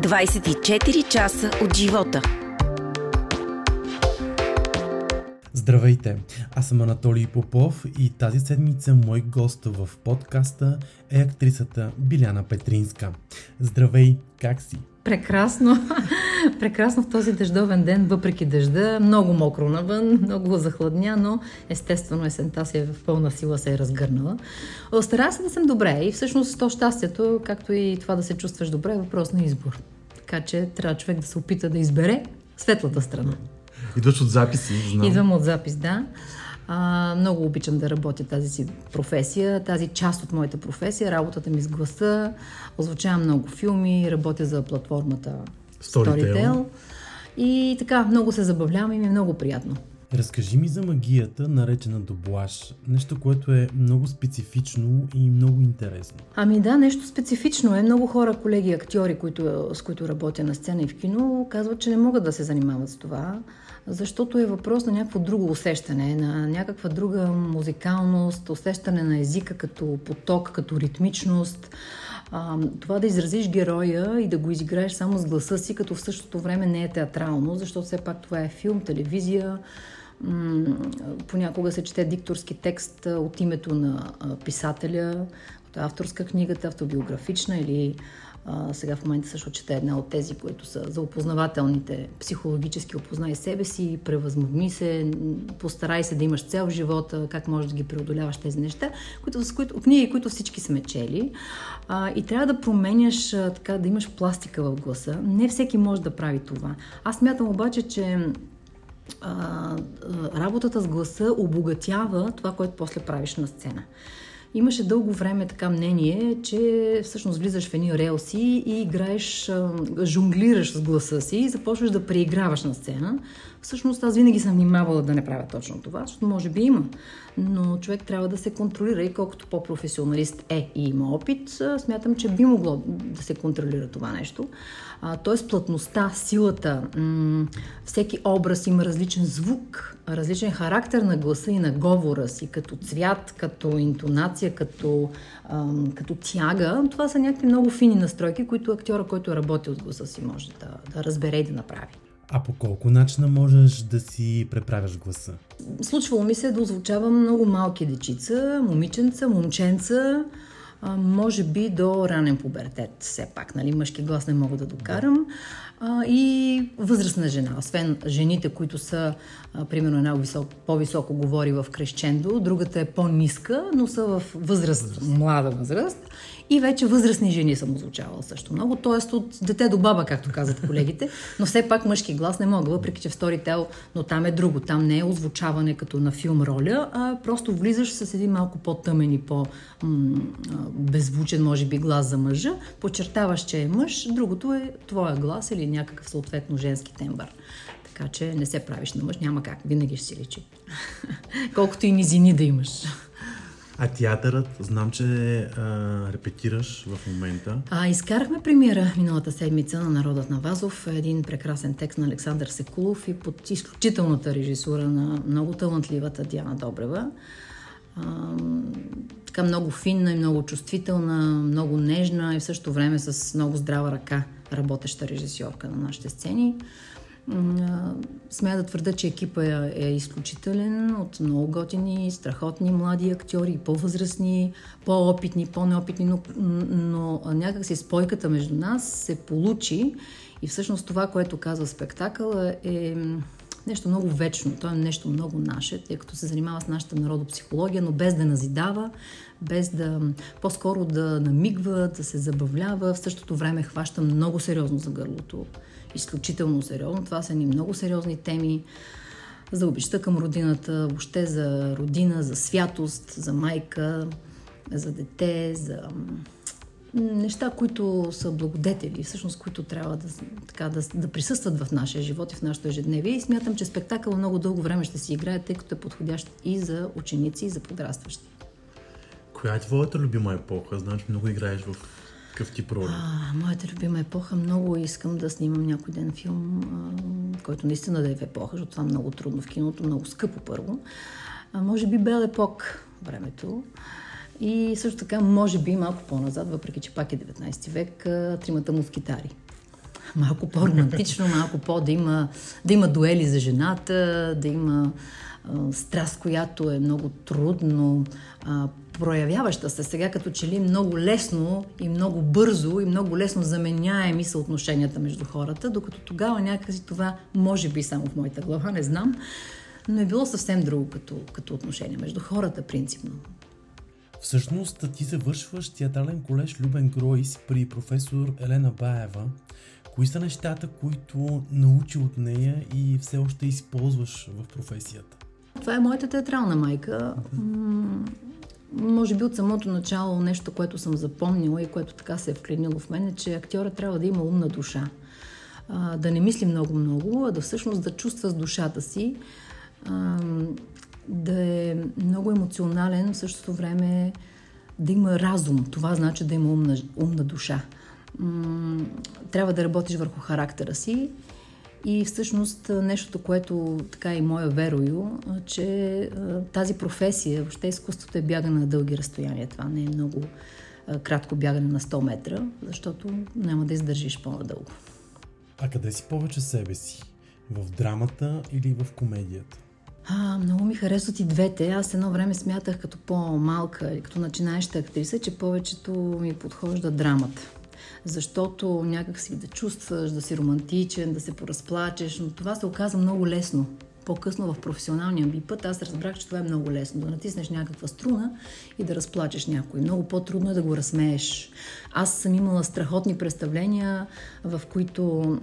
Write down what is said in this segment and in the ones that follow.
24 часа от живота. Здравейте! Аз съм Анатолий Попов и тази седмица мой гост в подкаста е актрисата Биляна Петринска. Здравей! Как си? Прекрасно. Прекрасно в този дъждовен ден, въпреки дъжда. Много мокро навън, много захладня, но естествено есента си е в пълна сила се е разгърнала. Стара се да съм добре и всъщност то щастието, както и това да се чувстваш добре, е въпрос на избор. Така че трябва човек да се опита да избере светлата страна. Идваш от записи, знам. Идвам от запис, да. А, много обичам да работя тази си професия, тази част от моята професия, работата ми с гласа. Озвучавам много филми, работя за платформата Storytel. И така, много се забавлявам и ми е много приятно. Разкажи ми за магията, наречена доблаж. Нещо, което е много специфично и много интересно. Ами да, нещо специфично е. Много хора, колеги, актьори, които, с които работя на сцена и в кино, казват, че не могат да се занимават с това защото е въпрос на някакво друго усещане, на някаква друга музикалност, усещане на езика като поток, като ритмичност. А, това да изразиш героя и да го изиграеш само с гласа си, като в същото време не е театрално, защото все пак това е филм, телевизия, понякога се чете дикторски текст от името на писателя, от авторска книгата, автобиографична или сега в момента също чета една от тези, които са за опознавателните, психологически опознай себе си, превъзмогни се, постарай се да имаш цел в живота, как можеш да ги преодоляваш тези неща, които, с които, книги, които всички сме чели. А, и трябва да променяш, а, така, да имаш пластика в гласа. Не всеки може да прави това. Аз мятам обаче, че а, работата с гласа обогатява това, което после правиш на сцена. Имаше дълго време така мнение, че всъщност влизаш в едни релси и играеш, жонглираш с гласа си и започваш да преиграваш на сцена. Всъщност аз винаги съм внимавала да не правя точно това, защото може би има. Но човек трябва да се контролира и колкото по-професионалист е и има опит, смятам, че би могло да се контролира това нещо. Тоест плътността, силата, м- всеки образ има различен звук, различен характер на гласа и на говора си, като цвят, като интонация, като, ам, като тяга. Това са някакви много фини настройки, които актьора, който е работил с гласа си, може да, да разбере и да направи. А по колко начина можеш да си преправяш гласа? Случвало ми се да озвучавам много малки дечица, момиченца, момченца, а, може би до ранен пубертет, все пак, нали, мъжки глас не мога да докарам. А, и възрастна жена, освен жените, които са, а, примерно, една висок, по-високо говори в крещендо, другата е по-ниска, но са в възраст, възраст. млада възраст. И вече възрастни жени съм озвучавала също много, т.е. от дете до баба, както казват колегите, но все пак мъжки глас не мога, въпреки че в Storytel, но там е друго. Там не е озвучаване като на филм роля, а просто влизаш с един малко по-тъмен и по-беззвучен, може би, глас за мъжа, подчертаваш, че е мъж, другото е твоя глас или някакъв съответно женски тембър. Така че не се правиш на мъж, няма как, винаги ще си личи. Колкото и низини да имаш. А театърът, знам, че а, репетираш в момента. А, изкарахме премиера миналата седмица на Народът на Вазов, един прекрасен текст на Александър Секулов и под изключителната режисура на много талантливата Диана Добрева. А, така много финна и много чувствителна, много нежна и в същото време с много здрава ръка работеща режисьорка на нашите сцени. Смея да твърда, че екипа е, е изключителен от много готини, страхотни млади актьори, по-възрастни, по-опитни, по-неопитни, но, но някакси спойката между нас се получи и всъщност това, което казва спектакъл е нещо много вечно, то е нещо много наше, тъй като се занимава с нашата народопсихология, но без да назидава, без да по-скоро да намигва, да се забавлява, в същото време хваща много сериозно за гърлото изключително сериозно. Това са ни много сериозни теми за обичта към родината, въобще за родина, за святост, за майка, за дете, за неща, които са благодетели, всъщност, които трябва да, така, да, да присъстват в нашия живот и в нашето ежедневие. И смятам, че спектакъл много дълго време ще си играе, тъй като е подходящ и за ученици, и за подрастващи. Коя е твоята любима епоха? Знаеш, много играеш в какъв тип роли? А, моята любима епоха. Много искам да снимам някой ден филм, а, който наистина да е в епоха, защото това е много трудно в киното, много скъпо първо. А, може би Бел епок времето. И също така, може би малко по-назад, въпреки че пак е 19 век, тримата мускитари. малко по-романтично, малко по да има, да има дуели за жената, да има а, страст, която е много трудно а, проявяваща се. Сега като че ли много лесно и много бързо и много лесно заменяеми са отношенията между хората, докато тогава някакси това може би само в моята глава, не знам, но е било съвсем друго като, като отношение между хората, принципно. Всъщност ти завършваш театрален колеж Любен Гройс при професор Елена Баева. Кои са нещата, които научи от нея и все още използваш в професията? Това е моята театрална майка. М- може би от самото начало нещо, което съм запомнила и което така се е вклинило в мен, е, че актьора трябва да има умна душа. Да не мисли много-много, а да всъщност да чувства с душата си, да е много емоционален, в същото време да има разум. Това значи да има умна, умна душа. Трябва да работиш върху характера си и всъщност нещото, което така и моя верою, че тази професия, въобще изкуството е бягане на дълги разстояния. Това не е много кратко бягане на 100 метра, защото няма да издържиш по-надълго. А къде си повече себе си? В драмата или в комедията? А, много ми харесват и двете. Аз едно време смятах като по-малка като начинаеща актриса, че повечето ми подхожда драмата. Защото някак си да чувстваш, да си романтичен, да се поразплачеш, но това се оказа много лесно по-късно в професионалния ми път, аз разбрах, че това е много лесно. Да натиснеш някаква струна и да разплачеш някой. Много по-трудно е да го разсмееш. Аз съм имала страхотни представления, в които,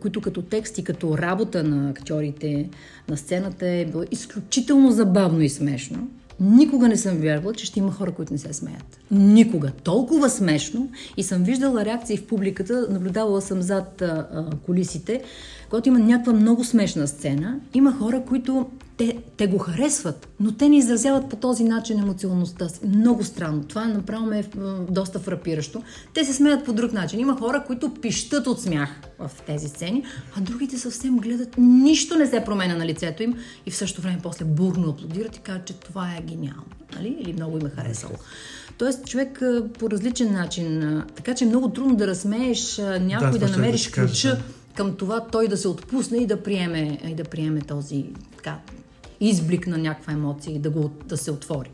които като текст и като работа на актьорите на сцената е било изключително забавно и смешно. Никога не съм вярвала, че ще има хора, които не се смеят. Никога. Толкова смешно. И съм виждала реакции в публиката, наблюдавала съм зад а, а, колисите, когато има някаква много смешна сцена, има хора, които те, те го харесват, но те не изразяват по този начин емоционалността си. Много странно. Това направо ме е доста фрапиращо. Те се смеят по друг начин. Има хора, които пищат от смях в тези сцени, а другите съвсем гледат. Нищо не се променя на лицето им и в същото време после бурно аплодират и казват, че това е гениално. Нали? Или много им е харесало. Тоест, човек по различен начин. Така че е много трудно да разсмееш някой, да, да намериш ключа към това той да се отпусне и да приеме, и да приеме този така, изблик на някаква емоция и да, го, да се отвори.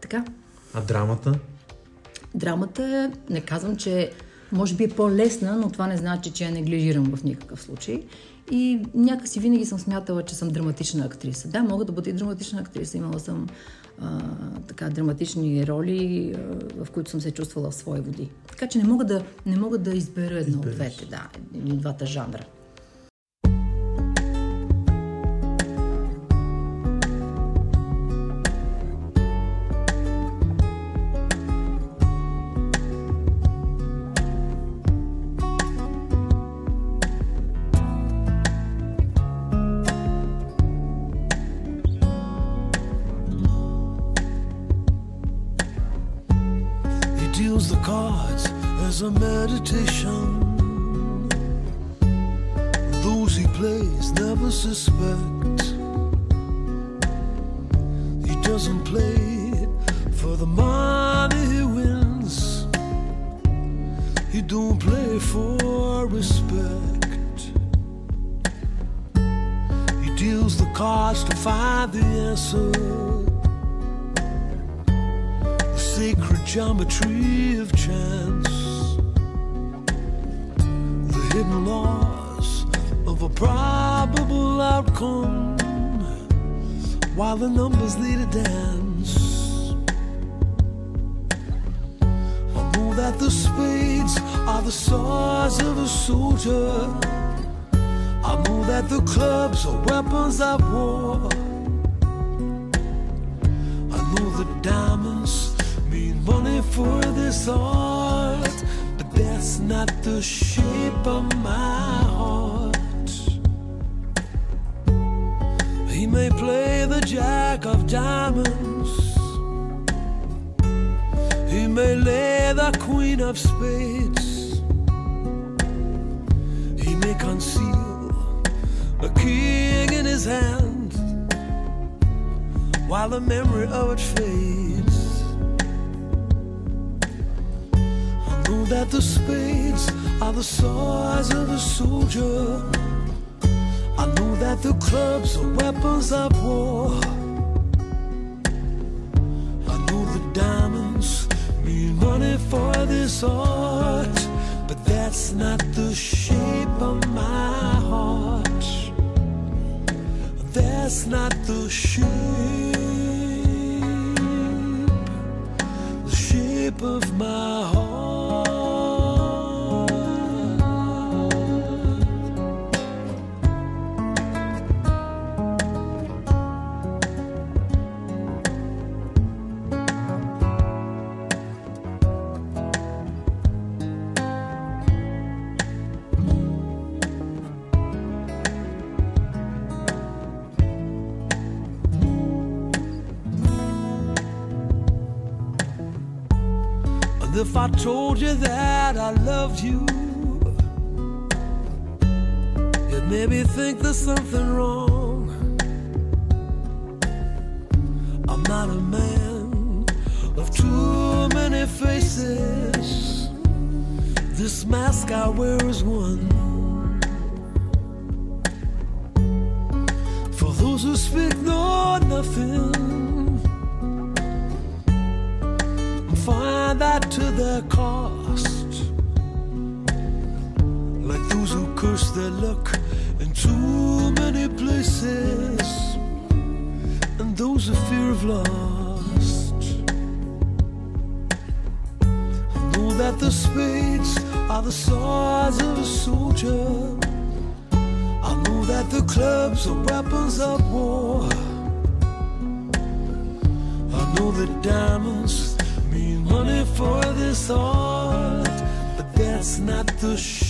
Така. А драмата? Драмата, не казвам, че може би е по-лесна, но това не значи, че я неглижирам в никакъв случай. И някакси винаги съм смятала, че съм драматична актриса. Да, мога да бъда и драматична актриса. Имала съм а, така драматични роли, а, в които съм се чувствала в свои води. Така че не мога да, не мога да избера едно Избереш. от двете, да, двата жанра. Jack of diamonds. He may lay the queen of spades. He may conceal a king in his hand while the memory of it fades. Know that the spades are the swords of a soldier. That the clubs are weapons of war. I know the diamonds mean money for this art, but that's not the shape of my heart. That's not the shape, the shape of my heart. Told you that I loved you, you'd maybe think there's something wrong. I'm not a man of too many faces. This mask I wear is one. Luck in too many places, and those who fear of lost. I know that the spades are the swords of a soldier. I know that the clubs are weapons of war. I know that diamonds mean money for this art, but that's not the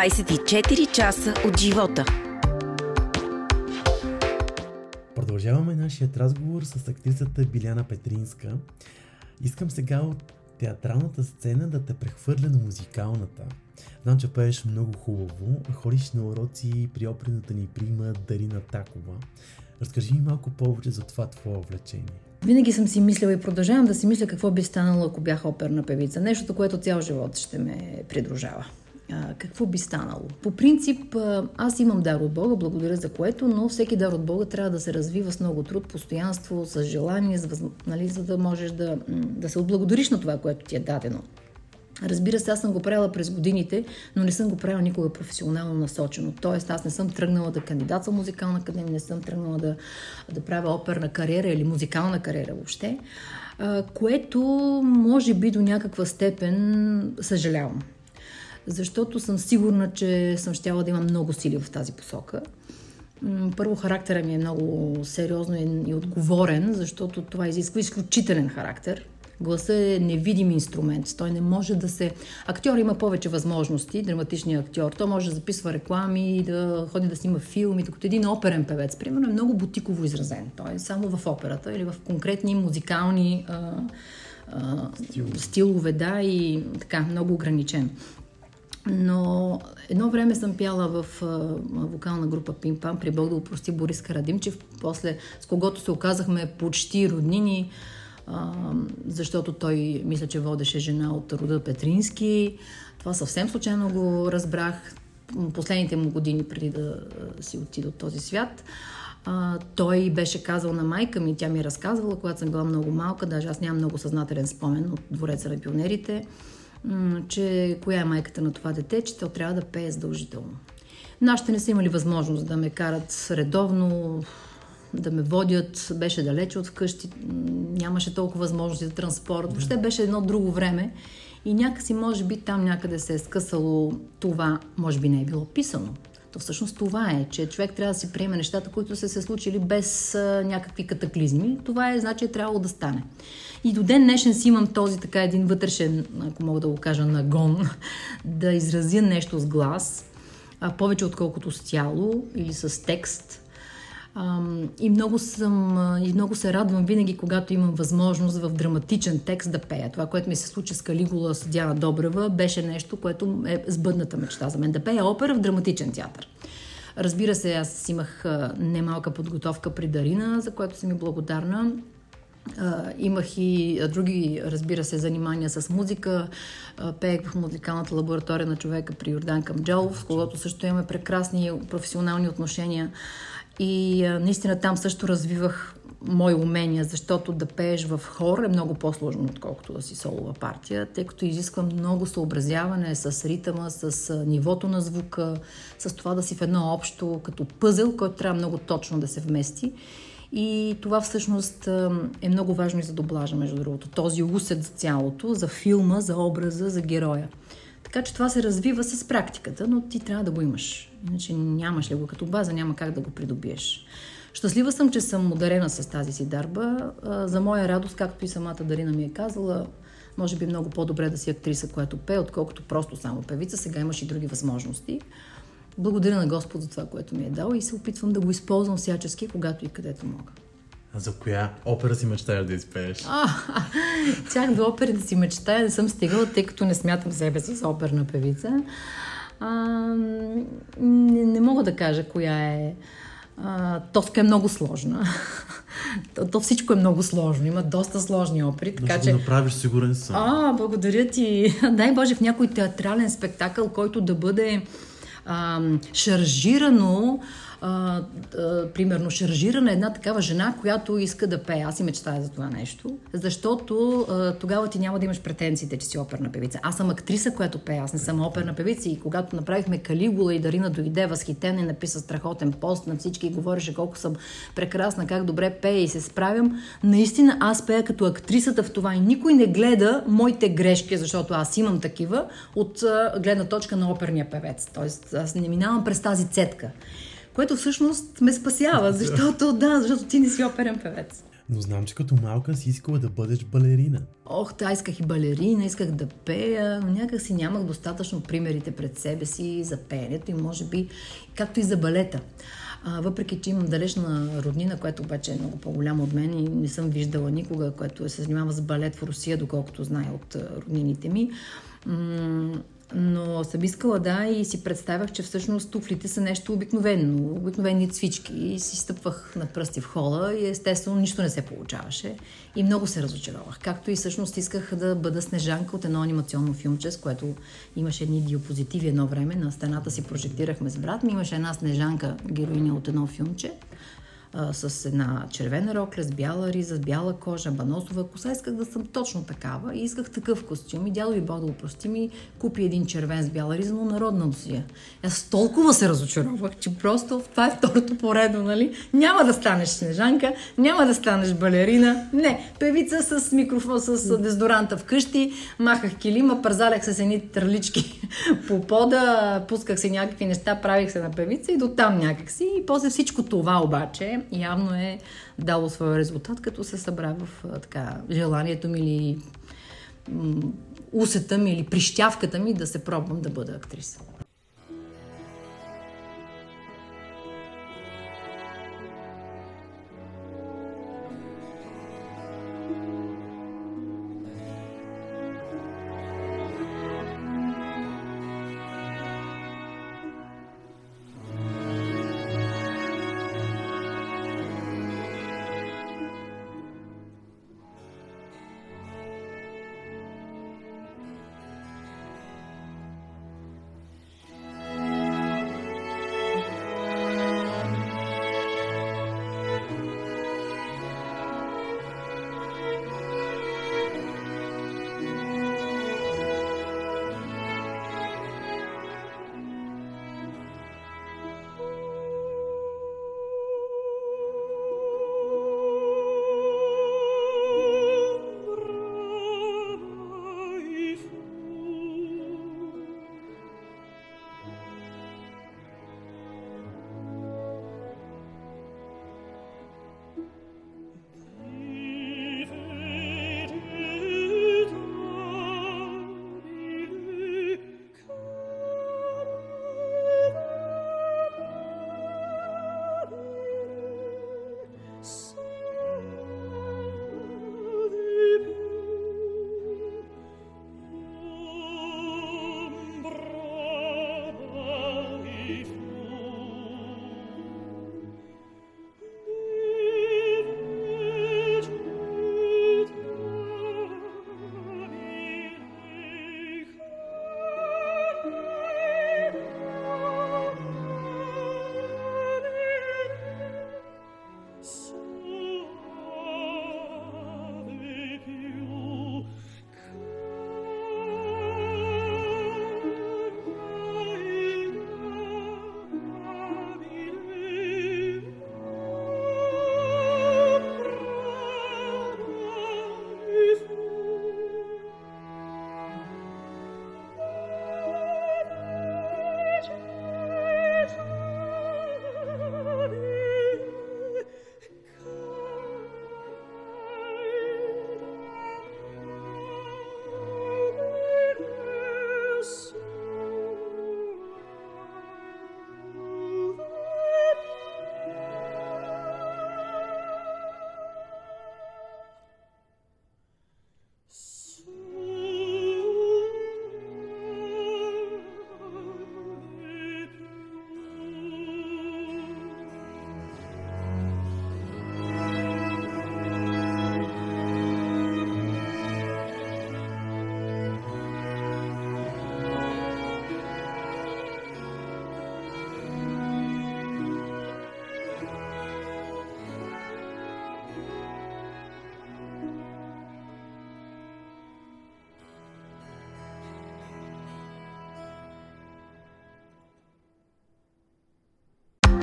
24 часа от живота. Продължаваме нашият разговор с актрисата Биляна Петринска. Искам сега от театралната сцена да те прехвърля на музикалната. Знам, че пееш много хубаво, ходиш на уроци при оперната ни прима Дарина Такова. Разкажи ми малко повече за това твое увлечение. Винаги съм си мислила и продължавам да си мисля какво би станало, ако бях оперна певица. Нещото, което цял живот ще ме придружава. Какво би станало? По принцип, аз имам дар от Бога, благодаря за което, но всеки дар от Бога трябва да се развива с много труд, постоянство, с желание, с, нали, за да можеш да, да се отблагодариш на това, което ти е дадено. Разбира се, аз съм го правила през годините, но не съм го правила никога професионално насочено. Тоест, аз не съм тръгнала да кандидатствам музикална академия, не съм тръгнала да, да правя оперна кариера или музикална кариера въобще, което може би до някаква степен съжалявам. Защото съм сигурна, че съм щяла да имам много сили в тази посока. Първо, характера ми е много сериозно и- и отговорен, защото това изисква изключителен характер. Гласа е невидим инструмент. Той не може да се... Актьор има повече възможности, драматичният актьор. Той може да записва реклами, да ходи да снима филми, докато един оперен певец, примерно, е много бутиково изразен. Той е само в операта или в конкретни музикални а, а, стилове, да, и така, много ограничен. Но едно време съм пяла в а, вокална група Пим-Пам при Бог да упрости Борис Карадимчев, после с когото се оказахме почти роднини, а, защото той мисля, че водеше жена от рода Петрински. Това съвсем случайно го разбрах последните му години преди да си отида от този свят. А, той беше казал на майка ми, тя ми е разказвала, когато съм била много малка, даже аз нямам много съзнателен спомен от двореца на пионерите, че коя е майката на това дете, че то трябва да пее задължително. Нашите не са имали възможност да ме карат редовно, да ме водят, беше далече от вкъщи, нямаше толкова възможности за транспорт. Въобще беше едно друго време и някакси, може би, там някъде се е скъсало това, може би не е било писано, То всъщност това е, че човек трябва да си приеме нещата, които са се случили без а, някакви катаклизми. Това е, значи, е трябвало да стане. И до ден днешен си имам този така един вътрешен, ако мога да го кажа, нагон, да изразя нещо с глас, а, повече отколкото с тяло или с текст. И много, съм, и много се радвам винаги, когато имам възможност в драматичен текст да пея. Това, което ми се случи с Калигула, с Диана Добрева, беше нещо, което е сбъдната мечта за мен. Да пея опера в драматичен театър. Разбира се, аз имах немалка подготовка при Дарина, за което съм и благодарна. Uh, имах и други, разбира се, занимания с музика. Uh, пеех в музикалната лаборатория на човека при Йордан Камджалов, с когото също имаме прекрасни професионални отношения. И наистина там също развивах мои умения, защото да пееш в хор е много по-сложно, отколкото да си солова партия, тъй като изисква много съобразяване с ритъма, с нивото на звука, с това да си в едно общо, като пъзел, който трябва много точно да се вмести. И това всъщност е много важно и за доблажа, между другото. Този усет за цялото, за филма, за образа, за героя. Така че това се развива с практиката, но ти трябва да го имаш. Иначе нямаш ли го като база, няма как да го придобиеш. Щастлива съм, че съм ударена с тази си дарба. За моя радост, както и самата Дарина ми е казала, може би много по-добре да си актриса, която пее, отколкото просто само певица. Сега имаш и други възможности. Благодаря на Господ за това, което ми е дал и се опитвам да го използвам всячески, когато и където мога. За коя опера си мечтаеш да изпееш? А, чак до опера да си мечтая не съм стигала, тъй като не смятам себе си за оперна певица. А, не, не мога да кажа коя е. А, Тоска е много сложна. то, то всичко е много сложно. Има доста сложни опери. Така, Но ще че... направиш, сигурен съм. А, благодаря ти. Дай Боже в някой театрален спектакъл, който да бъде а, шаржирано а, а, примерно шаржирана една такава жена, която иска да пее. Аз и мечтая за това нещо, защото а, тогава ти няма да имаш претенциите, че си оперна певица. Аз съм актриса, която пее, аз не съм оперна певица и когато направихме Калигула и Дарина дойде възхитена и написа страхотен пост на всички и говореше колко съм прекрасна, как добре пея и се справям, наистина аз пея като актрисата в това и никой не гледа моите грешки, защото аз имам такива от гледна точка на оперния певец. Тоест аз не минавам през тази цетка което всъщност ме спасява, защото да, защото ти не си оперен певец. Но знам, че като малка си искала да бъдеш балерина. Ох, да, исках и балерина, исках да пея, но някак си нямах достатъчно примерите пред себе си за пеенето и може би, както и за балета. А, въпреки, че имам далечна роднина, която обаче е много по-голяма от мен и не съм виждала никога, което се занимава с балет в Русия, доколкото знае от роднините ми. М- но съм искала да и си представях, че всъщност туфлите са нещо обикновено, обикновени цвички. И си стъпвах на пръсти в хола и естествено нищо не се получаваше. И много се разочаровах. Както и всъщност исках да бъда снежанка от едно анимационно филмче, с което имаше едни диапозитиви едно време. На стената си прожектирахме с брат ми. Имаше една снежанка, героиня от едно филмче а, с една червена рокля, с бяла риза, с бяла кожа, баносова коса. Исках да съм точно такава и исках такъв костюм. И дядо ви Бог да го прости ми, купи един червен с бяла риза, но народна носия. Аз толкова се разочаровах, че просто това е второто поредно, нали? Няма да станеш снежанка, няма да станеш балерина. Не, певица с микрофон, с дезодоранта вкъщи, махах килима, пързалях с едни тралички по пода, пусках се някакви неща, правих се на певица и до там някакси. И после всичко това обаче явно е дало своя резултат, като се събра в така, желанието ми или усета ми или прищявката ми да се пробвам да бъда актриса.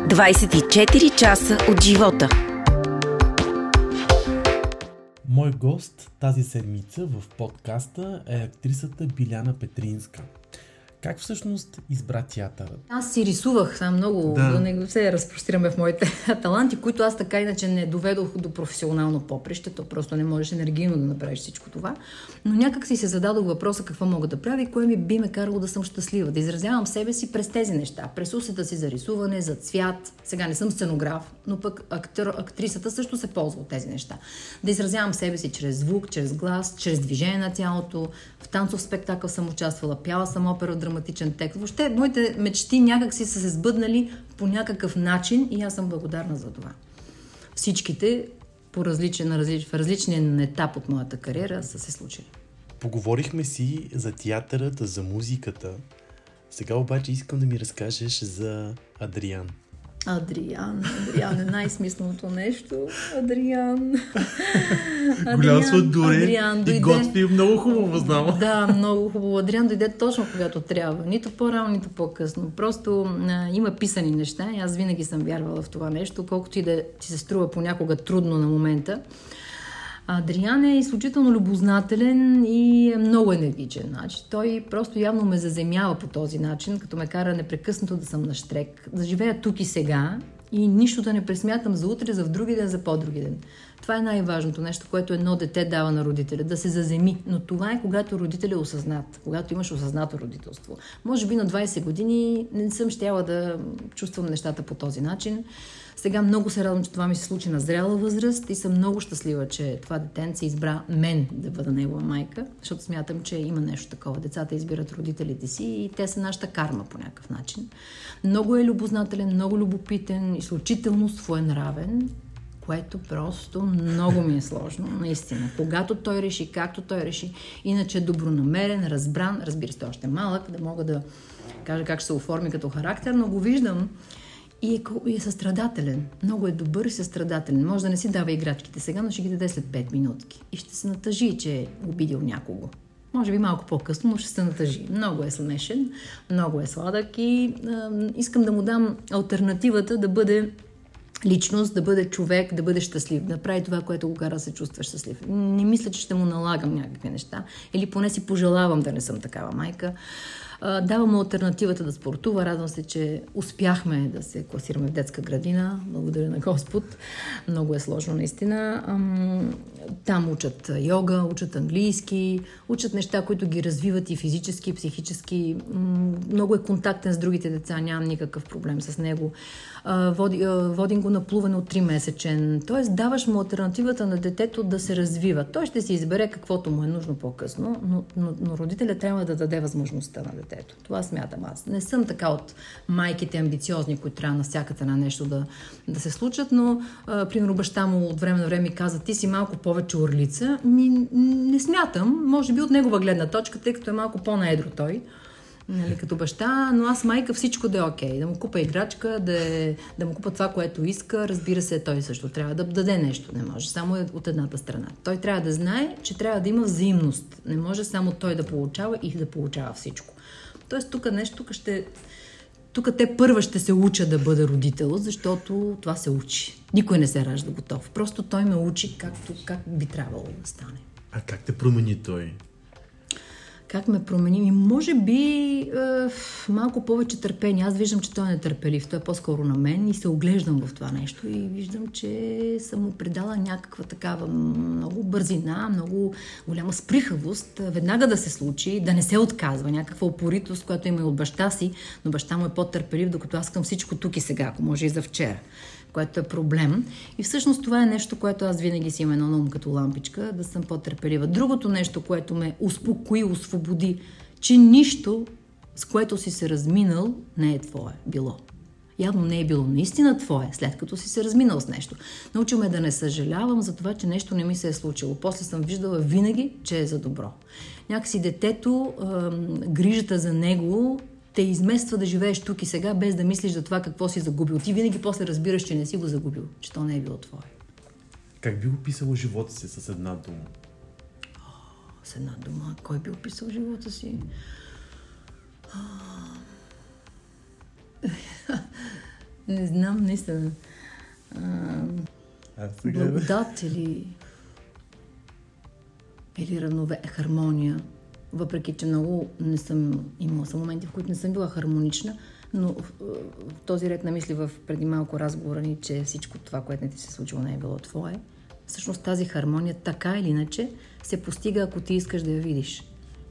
24 часа от живота. Мой гост тази седмица в подкаста е актрисата Биляна Петринска. Как всъщност избра театърът? Аз си рисувах сам много, Да. да. да не се разпростираме в моите таланти, които аз така иначе не доведох до професионално поприще, то просто не можеш енергийно да направиш всичко това. Но някак си се зададох въпроса какво мога да правя и кое ми би ме карало да съм щастлива, да изразявам себе си през тези неща, през усета си за рисуване, за цвят. Сега не съм сценограф, но пък актер, актрисата също се ползва от тези неща. Да изразявам себе си чрез звук, чрез глас, чрез движение на тялото. В танцов спектакъл съм участвала, пяла съм опера, драматичен текст. Въобще, моите мечти някак си са се сбъднали по някакъв начин и аз съм благодарна за това. Всичките по различен, в различен етап от моята кариера са се случили. Поговорихме си за театърът, за музиката. Сега обаче искам да ми разкажеш за Адриан. Адриан, Адриан е най-смисленото нещо. Адриан. Голям сладурен Адриан и готви много хубаво, знам. Да, много хубаво. Адриан дойде точно когато трябва. Нито по-рано, нито по-късно. Просто а, има писани неща аз винаги съм вярвала в това нещо, колкото и да ти се струва понякога трудно на момента. Адриан е изключително любознателен и е много енергичен. Значи, той просто явно ме заземява по този начин, като ме кара непрекъснато да съм на штрек, да живея тук и сега и нищо да не пресмятам за утре, за в други ден, за по-други ден. Това е най-важното нещо, което едно дете дава на родителя, да се заземи. Но това е когато родителя е осъзнат, когато имаш осъзнато родителство. Може би на 20 години не съм щяла да чувствам нещата по този начин. Сега много се радвам, че това ми се случи на зряла възраст и съм много щастлива, че това детенце избра мен да бъда негова майка, защото смятам, че има нещо такова. Децата избират родителите си и те са нашата карма по някакъв начин. Много е любознателен, много любопитен, изключително своенравен, което просто много ми е сложно, наистина. Когато той реши, както той реши, иначе е добронамерен, разбран, разбира се, той още е малък, да мога да кажа как ще се оформи като характер, но го виждам и е, и е състрадателен. Много е добър и състрадателен. Може да не си дава играчките сега, но ще ги даде след 5 минутки. И ще се натъжи, че е обидил някого. Може би малко по-късно, но ще се натъжи. Много е смешен, много е сладък и а, искам да му дам альтернативата да бъде личност, да бъде човек, да бъде щастлив, да прави това, което го кара да се чувства щастлив. Не мисля, че ще му налагам някакви неща или поне си пожелавам да не съм такава майка. Давам альтернативата да спортува. Радвам се, че успяхме да се класираме в детска градина. Благодаря на Господ. Много е сложно, наистина. Ам, Там учат йога, учат английски, учат неща, които ги развиват и физически, и психически. Много е контактен с другите деца, нямам никакъв проблем с него. Водим го на плуване от 3 месечен. Тоест, даваш му альтернативата на детето да се развива. Той ще си избере каквото му е нужно по-късно, но, но, но родителя трябва да даде възможността на детето. Това смятам аз. Не съм така от майките амбициозни, които трябва на всяка цена нещо да, да се случат, но, а, примерно, баща му от време на време каза, ти си малко повече орлица. Ми, не смятам, може би от негова гледна точка, тъй като е малко по-наедро той нали, като баща, но аз майка всичко да е окей. Да му купа играчка, да, е, да му купа това, което иска. Разбира се, той също трябва да даде нещо. Не може само е от едната страна. Той трябва да знае, че трябва да има взаимност. Не може само той да получава и да получава всичко. Тоест тук нещо, тук ще... Тук те първа ще се уча да бъда родител, защото това се учи. Никой не се ражда готов. Просто той ме учи както, как би трябвало да стане. А как те промени той? Как ме промени? И може би е, малко повече търпение. Аз виждам, че той е нетърпелив. Той е по-скоро на мен и се оглеждам в това нещо и виждам, че съм му придала някаква такава много бързина, много голяма сприхавост. Веднага да се случи, да не се отказва. Някаква опоритост, която има и от баща си, но баща му е по-търпелив, докато аз към всичко тук и сега, ако може и за вчера което е проблем. И всъщност това е нещо, което аз винаги си имам на ум като лампичка, да съм по-търпелива. Другото нещо, което ме успокои, освободи, че нищо, с което си се разминал, не е твое било. Явно не е било наистина твое, след като си се разминал с нещо. Научил ме да не съжалявам за това, че нещо не ми се е случило. После съм виждала винаги, че е за добро. Някакси детето, грижата за него те измества да живееш тук и сега, без да мислиш за това какво си загубил. Ти винаги после разбираш, че не си го загубил, че то не е било твое. Как би описала живота си с една дума? С една дума, кой би описал живота си? Не знам, наистина. Благодат или, или равнове, хармония. Въпреки, че много не съм имала са моменти, в които не съм била хармонична, но в, в този ред на мисли в преди малко разговора ни, че всичко това, което не ти се случило, не е било твое. Всъщност тази хармония, така или иначе, се постига, ако ти искаш да я видиш.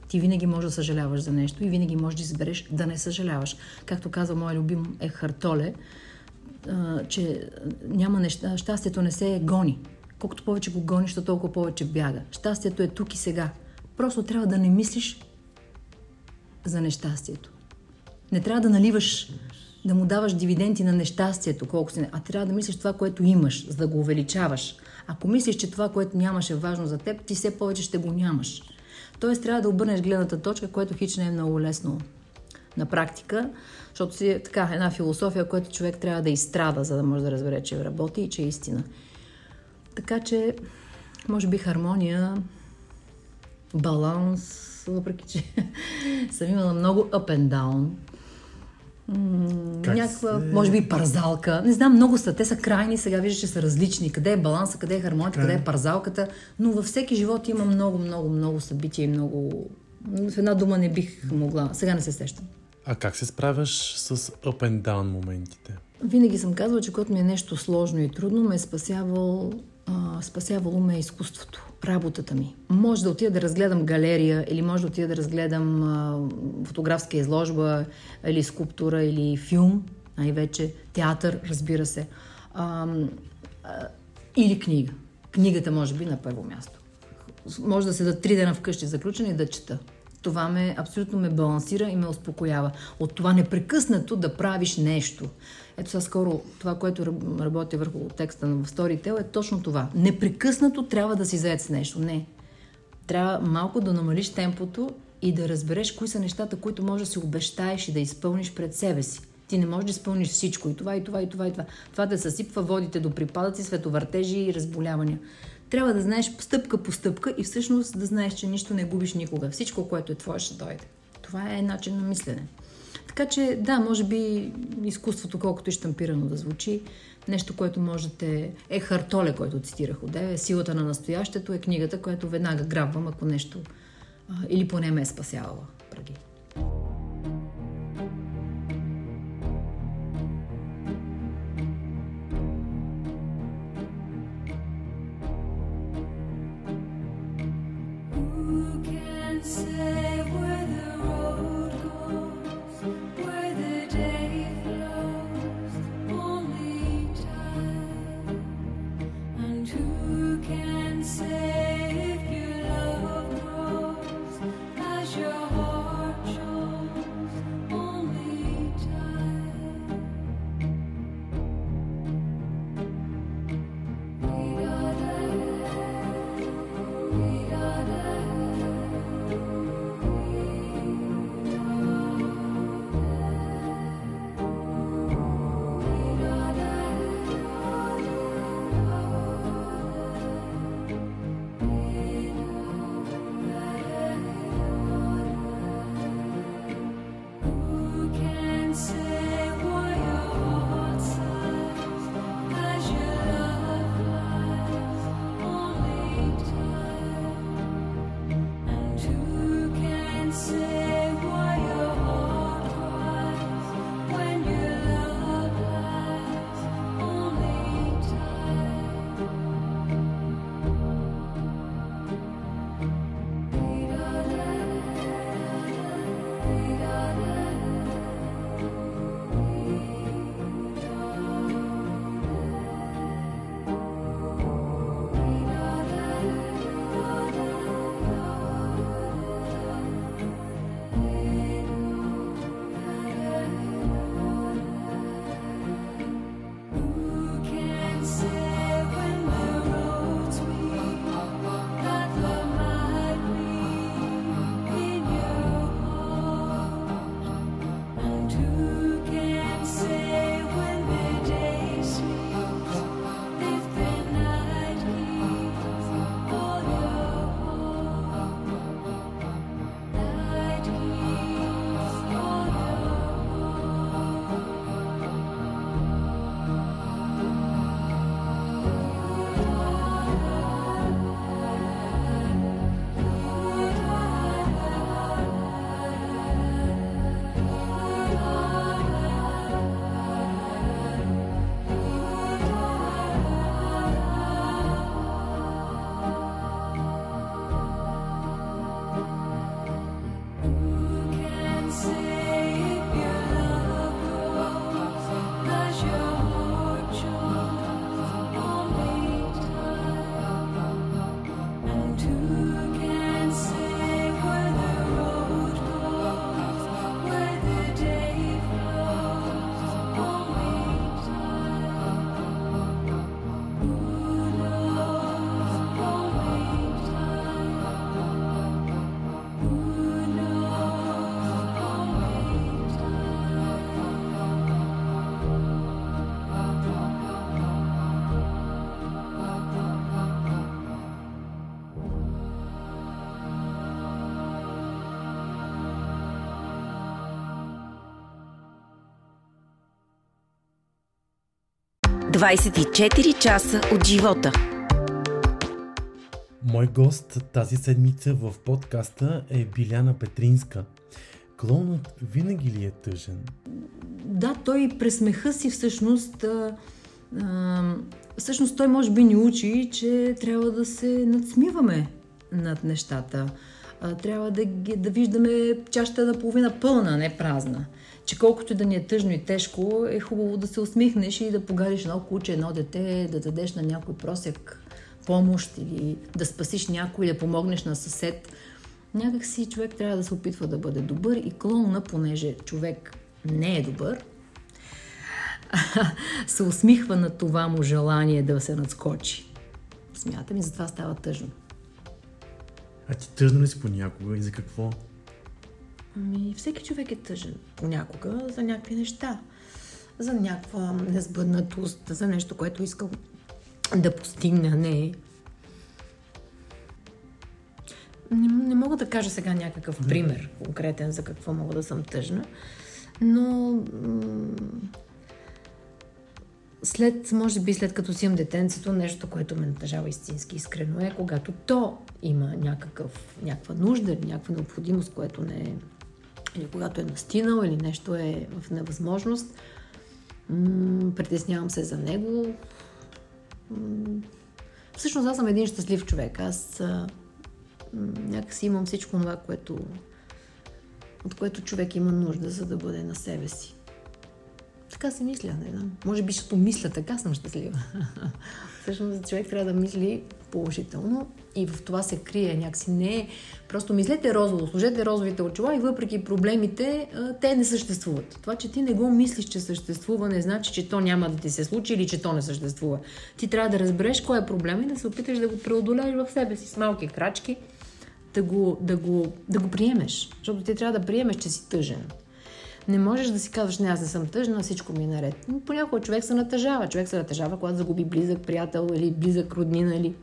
Ти винаги можеш да съжаляваш за нещо и винаги можеш да избереш да не съжаляваш. Както каза моя любим Ехартоле, а, че няма неща, щастието не се гони. Колкото повече го гониш, то толкова повече бяга. Щастието е тук и сега. Просто трябва да не мислиш за нещастието. Не трябва да наливаш, да му даваш дивиденти на нещастието, колко си не, а трябва да мислиш това, което имаш, за да го увеличаваш. Ако мислиш, че това, което нямаш е важно за теб, ти все повече ще го нямаш. Тоест трябва да обърнеш гледната точка, което хич не е много лесно на практика, защото си е така една философия, която човек трябва да изстрада, за да може да разбере, че работи и че е истина. Така че, може би хармония, баланс, въпреки че съм имала много up and down. Как някаква, се- може би парзалка. Не знам, много са. Те са крайни, сега виждаш, че са различни. Къде е баланса, къде е хармонията, къде е парзалката. Но във всеки живот има много, много, много събития и много... В една дума не бих могла. Сега не се сещам. А как се справяш с up and down моментите? Винаги съм казвала, че когато ми е нещо сложно и трудно, ме е спасявал, а, спасявало ме е изкуството, работата ми. Може да отида да разгледам галерия или може да отида да разгледам а, фотографска изложба или скулптура или филм, най-вече театър, разбира се. А, а, или книга. Книгата може би на първо място. Може да седа три дена вкъщи заключена и да чета. Това ме абсолютно ме балансира и ме успокоява. От това непрекъснато да правиш нещо. Ето сега скоро това, което раб- работя върху текста на Storytel е точно това. Непрекъснато трябва да си заед с нещо. Не. Трябва малко да намалиш темпото и да разбереш кои са нещата, които можеш да си обещаеш и да изпълниш пред себе си. Ти не можеш да изпълниш всичко. И това, и това, и това, и това. Това да съсипва водите до припадъци, световъртежи и разболявания. Трябва да знаеш стъпка по стъпка и всъщност да знаеш, че нищо не губиш никога. Всичко, което е твое, ще дойде. Това е начин на мислене. Така че, да, може би изкуството, колкото и штампирано да звучи, нещо, което можете... Е Хартоле, който цитирах отдеве, Силата на настоящето е книгата, която веднага грабвам, ако нещо... Или поне ме е спасявала преди. Say 24 часа от живота. Мой гост тази седмица в подкаста е Биляна Петринска. Клоунът винаги ли е тъжен? Да, той през смеха си всъщност, а, а, всъщност той може би ни учи, че трябва да се надсмиваме над нещата. А, трябва да, ги- да виждаме чашата на половина пълна, не празна. Че колкото да ни е тъжно и тежко, е хубаво да се усмихнеш и да подариш едно куче, едно дете, да дадеш на някой просек помощ или да спасиш някой, да помогнеш на съсед. Някак си човек трябва да се опитва да бъде добър и клоуна, понеже човек не е добър, се усмихва на това му желание да се надскочи. Смятам и затова става тъжно. А ти тъжно ли си понякога и за какво? Ами, всеки човек е тъжен понякога за някакви неща. За някаква несбъднатост, за нещо, което искам да постигне, не. Не, не мога да кажа сега някакъв пример конкретен за какво мога да съм тъжна, но м- след, може би след като си имам детенцето, нещо, което ме натъжава истински искрено е, когато то има някакъв, някаква нужда някаква необходимост, което не е или когато е настинал, или нещо е в невъзможност, притеснявам се за него. М- всъщност аз съм един щастлив човек. Аз някакси имам всичко това, което, от което човек има нужда, за да бъде на себе си. Така си мисля, не знам. Може би, защото мисля така съм щастлива. Всъщност човек трябва да мисли положително и в това се крие някакси. Не е просто мислете розово, сложете розовите очила и въпреки проблемите, те не съществуват. Това, че ти не го мислиш, че съществува, не значи, че то няма да ти се случи или че то не съществува. Ти трябва да разбереш кой е проблем и да се опиташ да го преодолееш в себе си с малки крачки, да го, да го, да го приемеш. Защото ти трябва да приемеш, че си тъжен. Не можеш да си казваш, не, аз не съм тъжна, всичко ми е наред. Но Понякога човек се натъжава. Човек се натъжава, когато загуби близък приятел или близък роднина или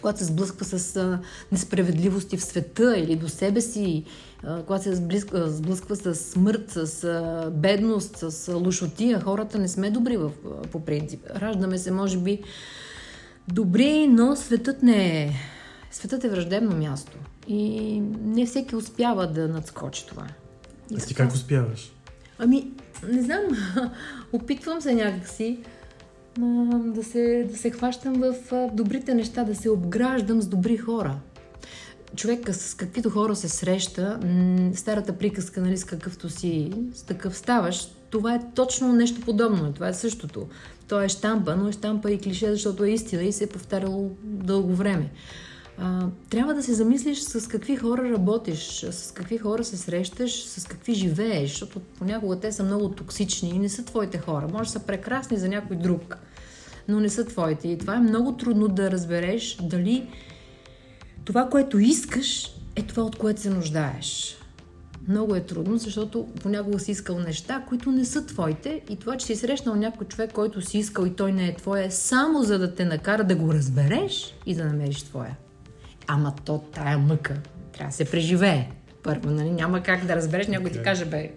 когато се сблъсква с а, несправедливости в света или до себе си, а, когато се сблъсква, сблъсква с смърт, с а, бедност, с а, лошотия. Хората не сме добри в, а, по принцип. Раждаме се, може би, добри, но светът не е. Светът е враждебно място. И не всеки успява да надскочи това. И А ти как успяваш? Ами, не знам, опитвам се някакси да се, да се хващам в добрите неща, да се обграждам с добри хора. Човек с каквито хора се среща, старата приказка, нали, с какъвто си, с такъв ставаш, това е точно нещо подобно. Това е същото. То е штампа, но е штампа и клише, защото е истина и се е повтаряло дълго време. А, трябва да се замислиш с какви хора работиш, с какви хора се срещаш, с какви живееш, защото понякога те са много токсични и не са твоите хора. Може да са прекрасни за някой друг, но не са твоите. И това е много трудно да разбереш дали това, което искаш, е това, от което се нуждаеш. Много е трудно, защото понякога си искал неща, които не са твоите и това, че си срещнал някой човек, който си искал и той не е твоя, е само за да те накара да го разбереш и да намериш твоя. Ама то тая мъка трябва да се преживее. Първо, нали? Няма как да разбереш, някой ти каже, бе,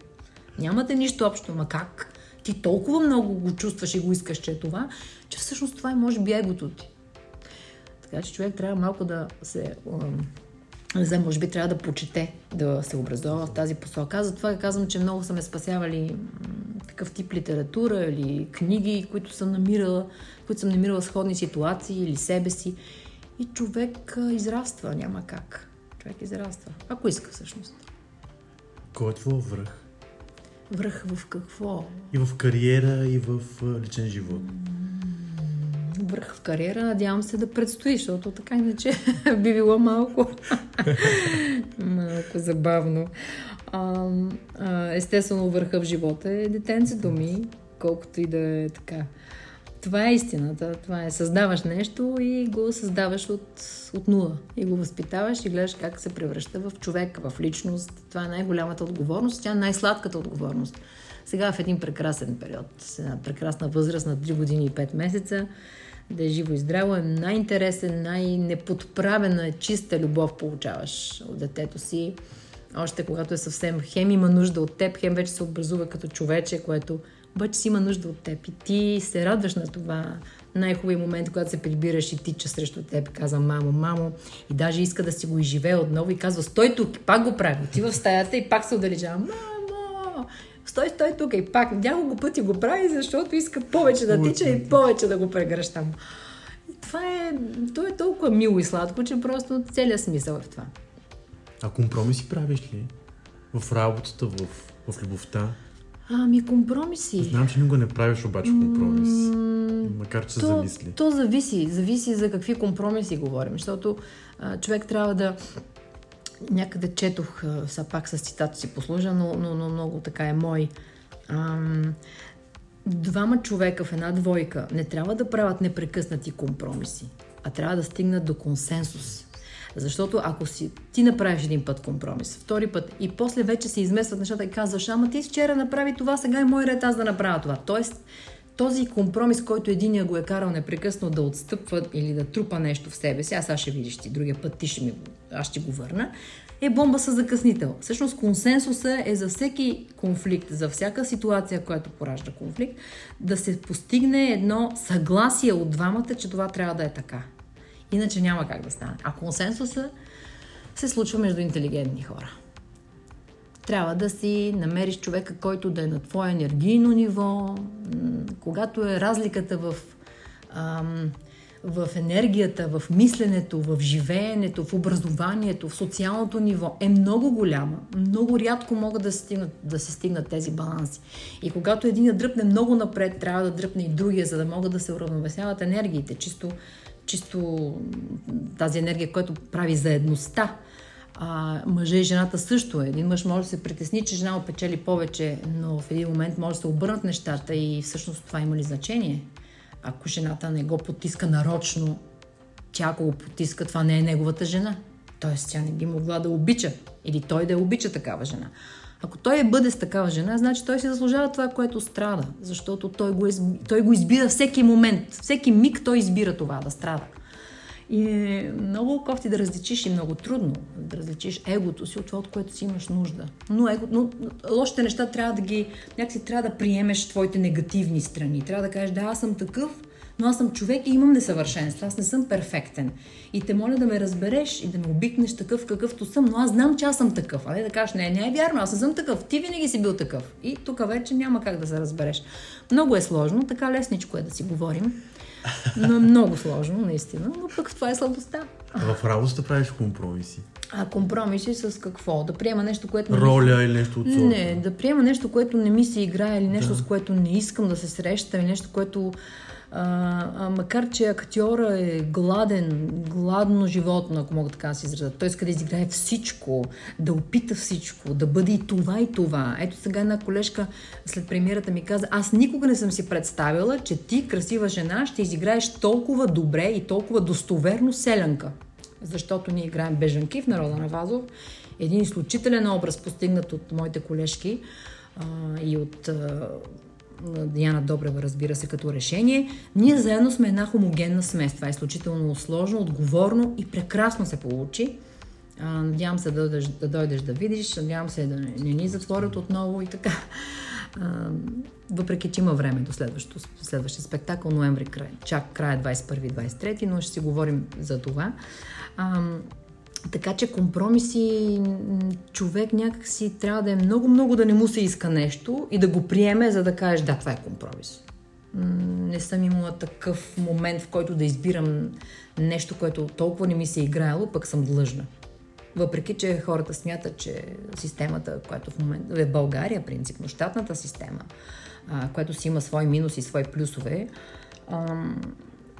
нямате нищо общо, ма как? Ти толкова много го чувстваш и го искаш, че е това, че всъщност това е може би егото ти. Така че човек трябва малко да се... Не знам, може би трябва да почете, да се образува в тази посока. Аз затова казвам, че много са ме спасявали такъв тип литература или книги, които съм намирала, които съм намирала сходни ситуации или себе си. И човек израства, няма как. Човек израства. Ако иска всъщност. Кой е твой връх? Връх в какво? И в кариера, и в личен живот. върх в кариера, надявам се да предстои, защото така иначе би било малко, малко забавно. А, а, естествено, върха в живота е детенцето ми, колкото и да е така. Това е истината. Това е създаваш нещо и го създаваш от, от нула. И го възпитаваш и гледаш как се превръща в човек, в личност. Това е най-голямата отговорност, тя е най-сладката отговорност. Сега в един прекрасен период, с една прекрасна възраст на 3 години и 5 месеца, да е живо и здраво, е най-интересен, най-неподправена, чиста любов получаваш от детето си. Още когато е съвсем хем има нужда от теб, хем вече се образува като човече, което обаче си има нужда от теб и ти се радваш на това. Най-хубавият момент, когато се прибираш и тича срещу теб, казва мамо, мамо, и даже иска да си го изживее отново и казва, стой тук, и пак го прави. Отива в стаята и пак се отдалечава, мамо, стой, стой тук и пак няколко пъти го прави, защото иска повече да тича и повече да го прегръщам. И това е, то е толкова мило и сладко, че просто целият смисъл е в това. А компромиси правиш ли? В работата, в, в любовта? Ами компромиси. Знам, че никога не правиш обаче компромис. Макар, че то, замисли. то зависи. Зависи за какви компромиси говорим. Защото а, човек трябва да... Някъде четох, а, все пак с цитата си послужа, но, но, но много така е мой. Ам, двама човека в една двойка не трябва да правят непрекъснати компромиси, а трябва да стигнат до консенсус. Защото ако си, ти направиш един път компромис, втори път и после вече се изместват нещата и казваш, ама ти вчера направи това, сега е мой ред аз да направя това. Тоест, този компромис, който единия го е карал непрекъснато да отстъпва или да трупа нещо в себе си, аз сега ще видиш ти, другия път ти ще ми, аз ще го върна, е бомба с закъснител. Всъщност консенсуса е за всеки конфликт, за всяка ситуация, която поражда конфликт, да се постигне едно съгласие от двамата, че това трябва да е така. Иначе няма как да стане. А консенсуса се случва между интелигентни хора. Трябва да си намериш човека, който да е на твое енергийно ниво, когато е разликата в, ам, в енергията, в мисленето, в живеенето, в образованието, в социалното ниво е много голяма. Много рядко могат да се стигнат, да се стигнат тези баланси. И когато един дръпне много напред, трябва да дръпне и другия, за да могат да се уравновесяват енергиите. Чисто, чисто тази енергия, която прави заедността. А, мъжа и жената също. Един мъж може да се притесни, че жена опечели повече, но в един момент може да се обърнат нещата и всъщност това има ли значение? Ако жената не го потиска нарочно, тя ако го потиска, това не е неговата жена. Тоест тя не би могла да обича. Или той да обича такава жена. Ако той е бъде с такава жена, значи той си заслужава това, което страда. Защото той го, из... той го избира всеки момент. Всеки миг той избира това да страда. И много кофти да различиш и много трудно да различиш егото си от това, от което си имаш нужда. Но, его, но лошите неща трябва да ги, някакси трябва да приемеш твоите негативни страни. Трябва да кажеш, да, аз съм такъв, но аз съм човек и имам несъвършенства. Аз не съм перфектен. И те моля да ме разбереш и да ме обикнеш такъв, какъвто съм, но аз знам, че аз съм такъв. А не да кажеш, не, не е вярно, аз не съм такъв. Ти винаги си бил такъв. И тук вече няма как да се разбереш. Много е сложно, така лесничко е да си говорим. Но е много сложно, наистина. Но пък това е слабостта. В работата правиш компромиси. А компромиси с какво? Да приема нещо, което... не ми Роля или нещо от сорта. Не, да приема нещо, което не ми се играе или нещо, с което не искам да се срещам, или нещо, което... А, а, макар, че актьора е гладен, гладно животно, ако мога така да се изразя. Той иска да изиграе всичко, да опита всичко, да бъде и това и това. Ето сега една колежка след премиерата ми каза, аз никога не съм си представила, че ти, красива жена, ще изиграеш толкова добре и толкова достоверно селянка. Защото ние играем бежанки в народа на Вазов. Един изключителен образ, постигнат от моите колежки а, и от а, Диана Добрева, разбира се, като решение. Ние заедно сме една хомогенна смес. Това е изключително сложно, отговорно и прекрасно се получи. Надявам се да дойдеш, да дойдеш да видиш, надявам се да не, ни затворят отново и така. Въпреки, че има време до следващото, следващия спектакъл, ноември, край, чак края 21-23, но ще си говорим за това. Така че компромиси, човек някакси трябва да е много-много да не му се иска нещо и да го приеме, за да кажеш да, това е компромис. Не съм имала такъв момент, в който да избирам нещо, което толкова не ми се е играело, пък съм длъжна. Въпреки, че хората смятат, че системата, която в момента е в България, принципно, щатната система, която си има свои минуси и свои плюсове,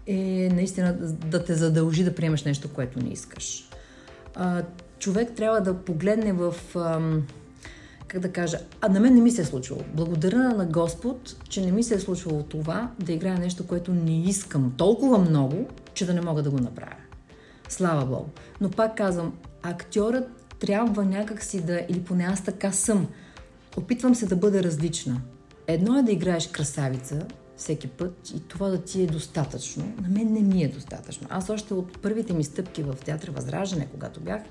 е наистина да те задължи да приемаш нещо, което не искаш. А, човек трябва да погледне в... Ам, как да кажа, а на мен не ми се е случвало. Благодаря на Господ, че не ми се е случвало това да играя нещо, което не искам толкова много, че да не мога да го направя. Слава Богу. Но пак казвам, актьорът трябва някакси да, или поне аз така съм, опитвам се да бъда различна. Едно е да играеш красавица всеки път и това да ти е достатъчно. На мен не ми е достатъчно. Аз още от първите ми стъпки в театър Възраждане, когато бях,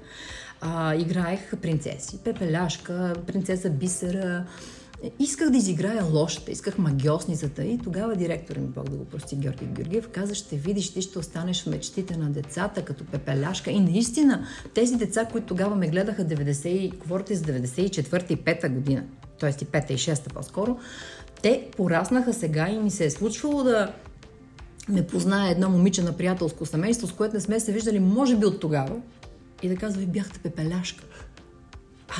а, играех принцеси. Пепеляшка, принцеса Бисера, Исках да изиграя лошата, исках магиосницата и тогава директора ми, Бог да го прости, Георги Георгиев, каза, ще видиш, ти ще останеш в мечтите на децата като пепеляшка. И наистина, тези деца, които тогава ме гледаха 90, и- говорите за 94 и 5 година, т.е. и 5 и 6 по-скоро, те пораснаха сега и ми се е случвало да ме познае едно момиче на приятелско семейство, с което не сме се виждали, може би от тогава, и да казва, ви бяхте пепеляшка.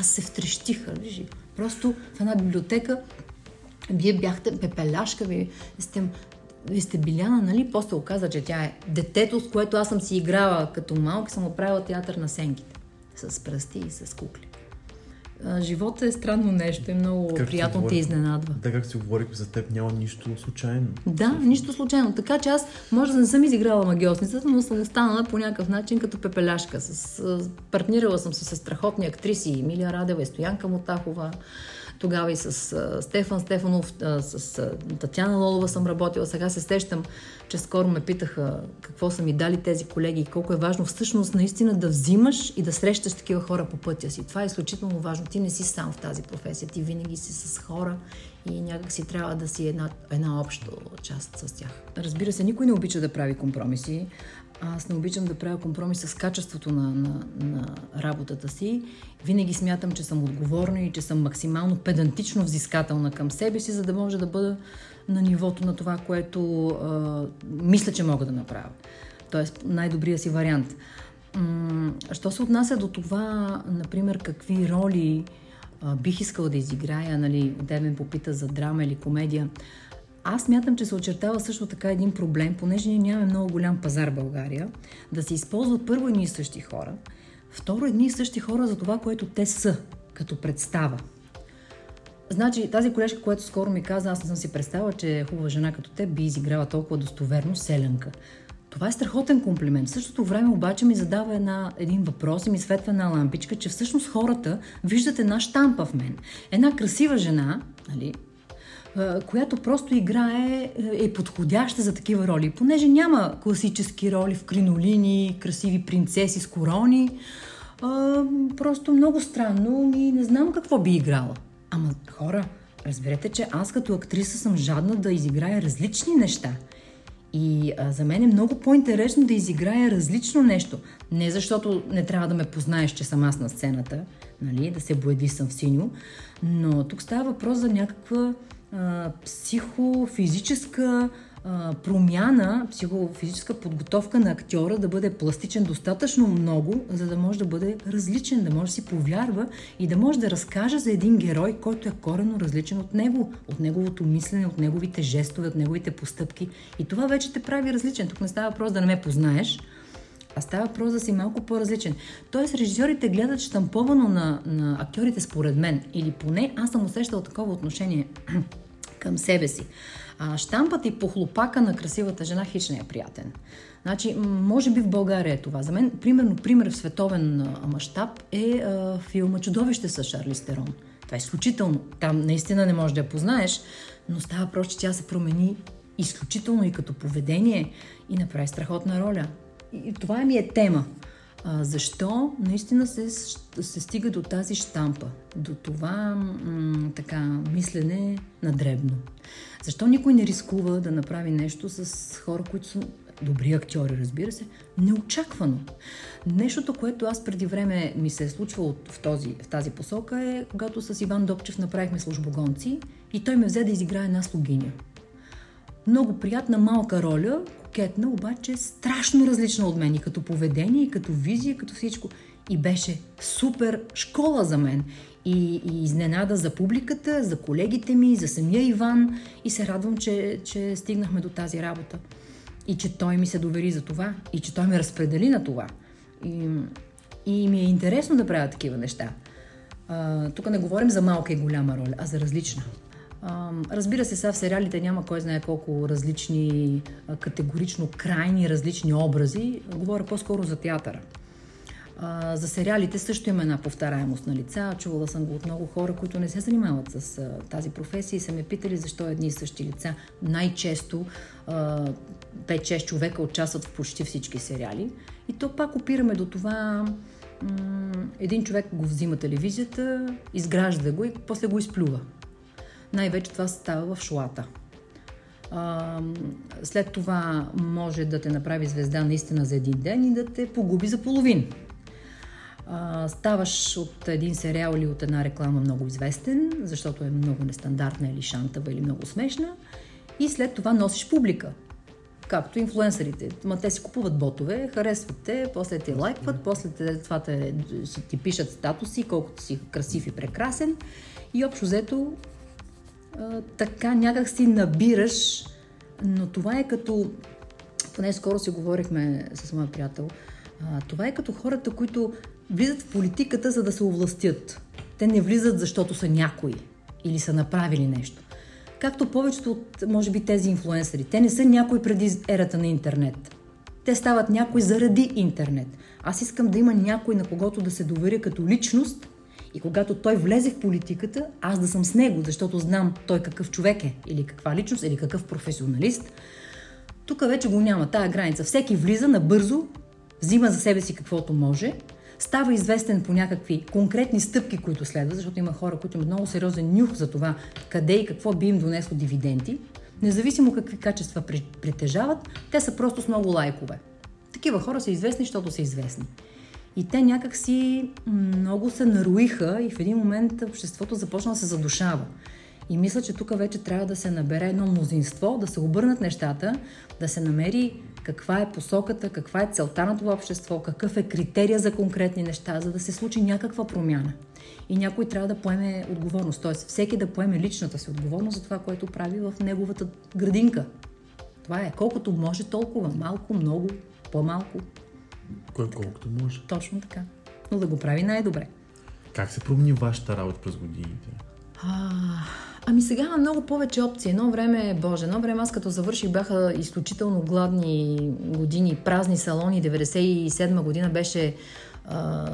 Аз се втрещиха, вижи. Просто в една библиотека вие бяхте пепеляшка, ви сте, вие сте Биляна, нали? После оказа, че тя е детето, с което аз съм си играла като малка, съм оправила театър на сенките. С пръсти и с кукли. Живота е странно нещо и много си приятно те говорихме- изненадва. Да, как си говорихме за теб, няма нищо случайно. Да, нищо случайно. Така че аз може да не съм изиграла магиосницата, но съм останала по някакъв начин като пепеляшка. С, партнирала съм се с страхотни актриси Емилия Радева и Стоянка Мотахова. Тогава и с а, Стефан Стефанов, а, с а, Татьяна Лолова съм работила. Сега се сещам, че скоро ме питаха какво са ми дали тези колеги и колко е важно всъщност наистина да взимаш и да срещаш такива хора по пътя си. Това е изключително важно. Ти не си сам в тази професия, ти винаги си с хора и някак си трябва да си една, една обща част с тях. Разбира се, никой не обича да прави компромиси. Аз не обичам да правя компромис с качеството на, на, на работата си. Винаги смятам, че съм отговорна и че съм максимално педантично взискателна към себе си, за да може да бъда на нивото на това, което а, мисля, че мога да направя. Тоест, най-добрия си вариант. М- що се отнася до това, например, какви роли а, бих искала да изиграя, нали, ме попита за драма или комедия. Аз мятам, че се очертава също така един проблем, понеже ние нямаме много голям пазар в България, да се използват първо едни и същи хора, второ едни и същи хора за това, което те са, като представа. Значи, тази колежка, която скоро ми каза, аз не съм си представила, че хубава жена като теб би изиграла толкова достоверно селенка. Това е страхотен комплимент. В същото време обаче ми задава една, един въпрос и ми светва една лампичка, че всъщност хората виждат една штампа в мен. Една красива жена, нали, която просто играе, е подходяща за такива роли. Понеже няма класически роли в кринолини, красиви принцеси с корони, просто много странно и не знам какво би играла. Ама хора, разберете, че аз като актриса съм жадна да изиграя различни неща. И а, за мен е много по-интересно да изиграя различно нещо. Не защото не трябва да ме познаеш, че съм аз на сцената, нали, да се боеди съм в синьо, но тук става въпрос за някаква психофизическа а, промяна, психофизическа подготовка на актьора да бъде пластичен достатъчно много, за да може да бъде различен, да може да си повярва и да може да разкаже за един герой, който е корено различен от него, от неговото мислене, от неговите жестове, от неговите постъпки. И това вече те прави различен. Тук не става въпрос да не ме познаеш, а става въпрос да си малко по-различен. Тоест, режисьорите гледат штамповано на, на актьорите според мен. Или поне аз съм усещала такова отношение към себе си. А штампът и похлопака на красивата жена хич не е приятен. Значи, може би в България е това. За мен, примерно, пример в световен мащаб е а, филма Чудовище с Шарли Стерон. Това е изключително. Там наистина не можеш да я познаеш, но става просто, че тя се промени изключително и като поведение и направи страхотна роля. И това ми е тема. А, защо наистина се, се стига до тази штампа, до това м- така мислене на дребно? Защо никой не рискува да направи нещо с хора, които са добри актьори, разбира се, неочаквано? Нещото, което аз преди време ми се е случвало в, този, в тази посока е, когато с Иван Добчев направихме службогонци и той ме взе да изиграе една слугиня. Много приятна малка роля, кокетна, обаче страшно различна от мен и като поведение, и като визия, като всичко. И беше супер школа за мен. И, и изненада за публиката, за колегите ми, за самия Иван. И се радвам, че, че стигнахме до тази работа. И че той ми се довери за това. И че той ме разпредели на това. И, и ми е интересно да правя такива неща. А, тук не говорим за малка и голяма роля, а за различна. Разбира се, сега в сериалите няма кой знае колко различни, категорично крайни различни образи. Говоря по-скоро за театъра. За сериалите също има една повторяемост на лица. Чувала съм го от много хора, които не се занимават с тази професия и са ме питали защо едни и същи лица. Най-често а, 5-6 човека участват в почти всички сериали. И то пак опираме до това един човек го взима телевизията, изгражда го и после го изплюва. Най-вече това става в шоата. А, след това може да те направи звезда наистина за един ден и да те погуби за половин. А, ставаш от един сериал или от една реклама много известен, защото е много нестандартна или шантава или много смешна и след това носиш публика. Както инфлуенсърите. Ма те си купуват ботове, харесват те, после те лайкват, после те, това те, си ти пишат статуси, колкото си красив и прекрасен. И общо взето така някак си набираш, но това е като, поне скоро си говорихме с моя приятел, това е като хората, които влизат в политиката, за да се овластят. Те не влизат, защото са някои или са направили нещо. Както повечето от, може би, тези инфлуенсъри. Те не са някой преди ерата на интернет. Те стават някой заради интернет. Аз искам да има някой, на когото да се доверя като личност и когато той влезе в политиката, аз да съм с него, защото знам той какъв човек е, или каква личност, или какъв професионалист. Тук вече го няма тая граница. Всеки влиза набързо, взима за себе си каквото може, става известен по някакви конкретни стъпки, които следват, защото има хора, които имат много сериозен нюх за това къде и какво би им донесло дивиденти. Независимо какви качества при- притежават, те са просто с много лайкове. Такива хора са известни, защото са известни. И те някак си много се наруиха и в един момент обществото започна да се задушава. И мисля, че тук вече трябва да се набере едно мнозинство, да се обърнат нещата, да се намери каква е посоката, каква е целта на това общество, какъв е критерия за конкретни неща, за да се случи някаква промяна. И някой трябва да поеме отговорност, т.е. всеки да поеме личната си отговорност за това, което прави в неговата градинка. Това е колкото може толкова, малко, много, по-малко, Кой колкото може. точно така. Но да го прави най-добре. Как се промени вашата работа през годините? А, ами сега има много повече опции. Едно време, боже, едно време аз като завърших бяха изключително гладни години, празни салони. 97 година беше, а,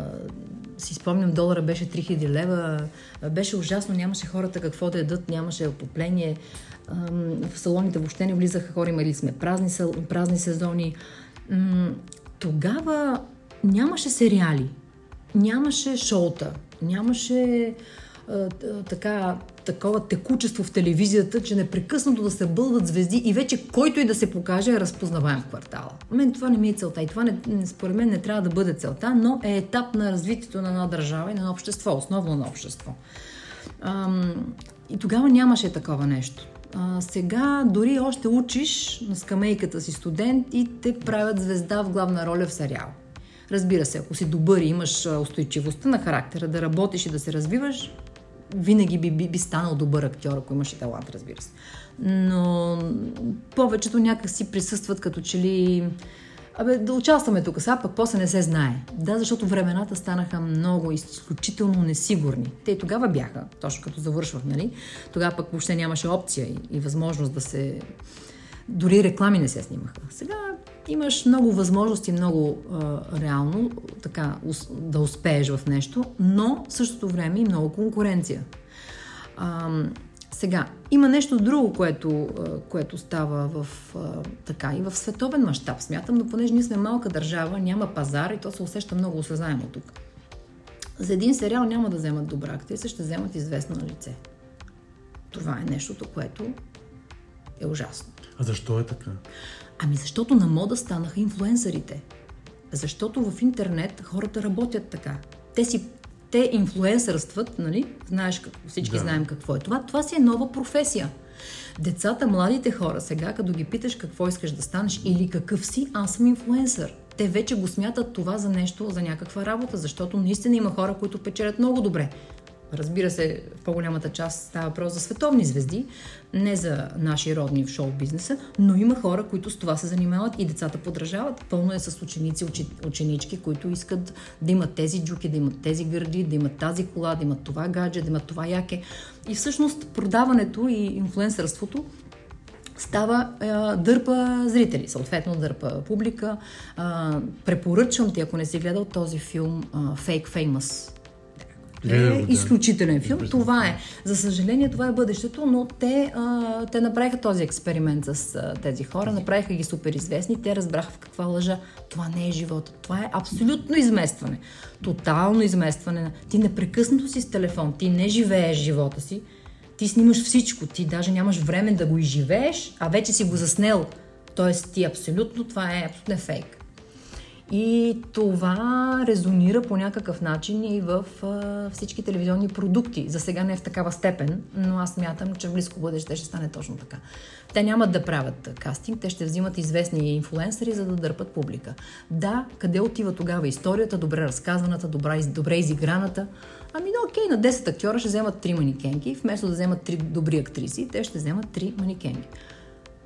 си спомням, долара беше 3000 лева. Беше ужасно, нямаше хората какво да ядат, нямаше отопление. В салоните въобще не влизаха хора, имали сме празни, празни сезони. Тогава нямаше сериали, нямаше шоута, нямаше а, така, такова текучество в телевизията, че непрекъснато да се бълват звезди и вече който и да се покаже е разпознаваем в квартала. Мен това не ми е целта и това не- според мен не трябва да бъде целта, но е етап на развитието на една държава и на едно общество, основно на общество. Ам, и тогава нямаше такова нещо. А, сега дори още учиш на скамейката си студент и те правят звезда в главна роля в сериал. Разбира се, ако си добър и имаш устойчивостта на характера да работиш и да се развиваш, винаги би, би, би станал добър актьор, ако имаш и талант, разбира се. Но повечето някак си присъстват като че ли... Абе, да участваме тук сега, пък после не се знае. Да, защото времената станаха много изключително несигурни. Те и тогава бяха, точно като завършвах, нали? Тогава пък въобще нямаше опция и, и възможност да се... Дори реклами не се снимаха. Сега имаш много възможности, много а, реално така да успееш в нещо, но в същото време и много конкуренция. Сега, има нещо друго, което, което става в, така, и в световен мащаб. Смятам, но понеже ние сме малка държава, няма пазар и то се усеща много осезаемо тук. За един сериал няма да вземат добра актриса, ще вземат известно лице. Това е нещото, което е ужасно. А защо е така? Ами защото на мода станаха инфлуенсърите. Защото в интернет хората работят така. Те си те инфлуенсърстват, нали? Знаеш всички да. знаем какво е това. Това си е нова професия. Децата, младите хора, сега като ги питаш какво искаш да станеш или какъв си, аз съм инфлуенсър. Те вече го смятат това за нещо, за някаква работа, защото наистина има хора, които печелят много добре. Разбира се, в по-голямата част става въпрос за световни звезди, не за наши родни в шоу бизнеса, но има хора, които с това се занимават и децата подражават. Пълно е с ученици, ученички, които искат да имат тези джуки, да имат тези гърди, да имат тази кола, да имат това гадже, да имат това яке. И всъщност продаването и инфлуенсърството става а, дърпа зрители, съответно дърпа публика. А, препоръчвам ти, ако не си гледал този филм а, Fake Famous. Е да. изключителен филм. Интересно. Това е. За съжаление, това е бъдещето, но те, а, те направиха този експеримент с а, тези хора, направиха ги супер известни, те разбраха в каква лъжа. Това не е живота. Това е абсолютно изместване. Тотално изместване. Ти непрекъснато си с телефон. Ти не живееш живота си. Ти снимаш всичко, ти даже нямаш време да го изживееш, а вече си го заснел. Тоест ти абсолютно, това е абсолютно фейк. И това резонира по някакъв начин и в а, всички телевизионни продукти. За сега не е в такава степен, но аз мятам, че в близко бъдеще ще стане точно така. Те нямат да правят кастинг, те ще взимат известни инфлуенсъри, за да дърпат публика. Да, къде отива тогава историята, добре разказваната, добре, из- добре изиграната? Ами да, окей, на 10 актьора ще вземат 3 манекенки, вместо да вземат 3 добри актриси, те ще вземат 3 манекенки.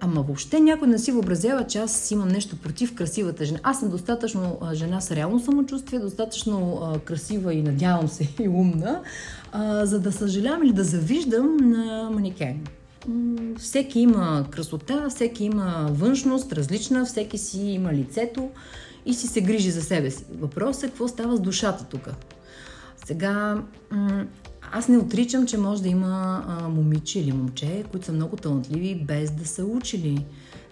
Ама въобще някой не си въобразява, че аз имам нещо против красивата жена. Аз съм достатъчно жена с реално самочувствие, достатъчно а, красива и надявам се и умна, а, за да съжалявам или да завиждам на манекен. Всеки има красота, всеки има външност, различна, всеки си има лицето и си се грижи за себе си. Въпросът е какво става с душата тук. Сега, аз не отричам, че може да има момиче или момче, които са много талантливи без да са учили.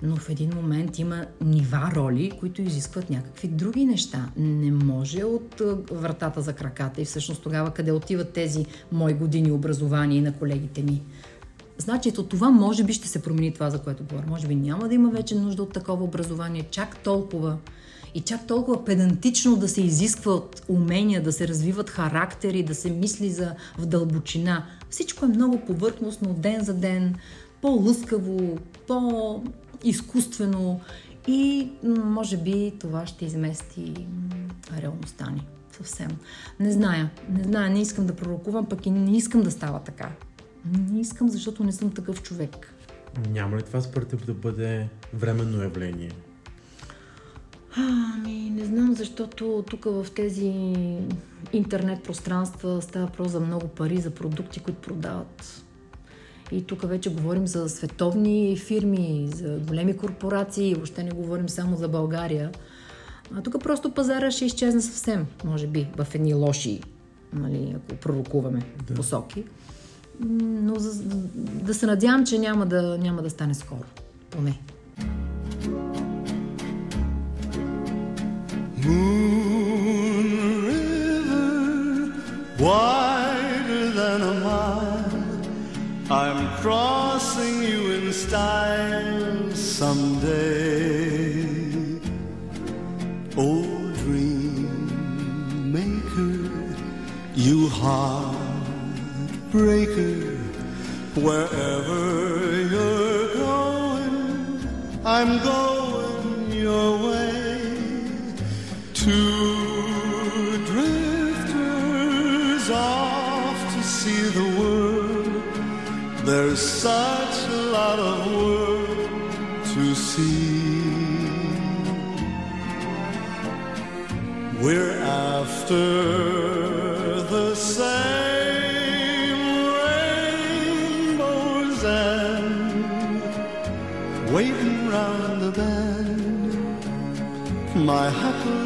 Но в един момент има нива роли, които изискват някакви други неща. Не може от вратата за краката и всъщност тогава къде отиват тези мои години образование на колегите ми. Значи, ето това може би ще се промени това, за което говоря. Може би няма да има вече нужда от такова образование, чак толкова и чак толкова педантично да се изискват умения, да се развиват характери, да се мисли за в дълбочина. Всичко е много повърхностно, ден за ден, по-лъскаво, по-изкуствено и може би това ще измести реалността ни. Съвсем. Не зная, не зная, не искам да пророкувам, пък и не искам да става така. Не искам, защото не съм такъв човек. Няма ли това според теб да бъде временно явление? Ами, не знам, защото тук в тези интернет пространства става просто за много пари, за продукти, които продават. И тук вече говорим за световни фирми, за големи корпорации, въобще не говорим само за България. А тук просто пазара ще изчезне съвсем, може би, в едни лоши, нали, ако пророкуваме да. посоки. Но за, да се надявам, че няма да, няма да стане скоро. Поне. Moon River, wider than a mile. I'm crossing you in style someday. Oh, Old dream maker, you heartbreaker, wherever you're going, I'm going such a lot of world to see. We're after the same rainbows and waiting round the bend my huckleberry